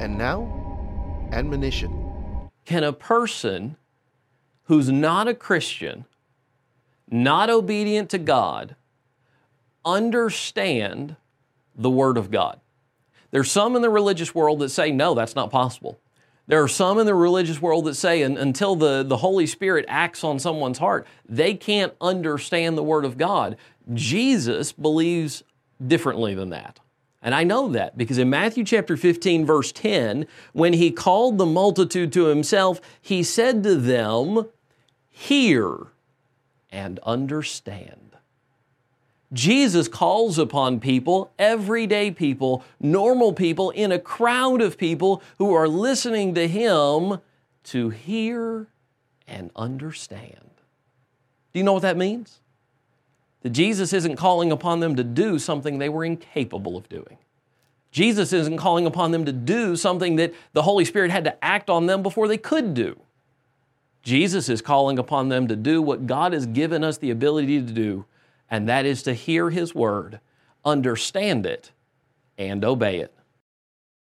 And now, admonition. Can a person who's not a Christian, not obedient to God, understand the Word of God? There's some in the religious world that say, no, that's not possible. There are some in the religious world that say until the, the Holy Spirit acts on someone's heart, they can't understand the Word of God. Jesus believes differently than that. And I know that because in Matthew chapter 15, verse 10, when he called the multitude to himself, he said to them, Hear and understand. Jesus calls upon people, everyday people, normal people, in a crowd of people who are listening to Him to hear and understand. Do you know what that means? That Jesus isn't calling upon them to do something they were incapable of doing. Jesus isn't calling upon them to do something that the Holy Spirit had to act on them before they could do. Jesus is calling upon them to do what God has given us the ability to do and that is to hear His word, understand it, and obey it.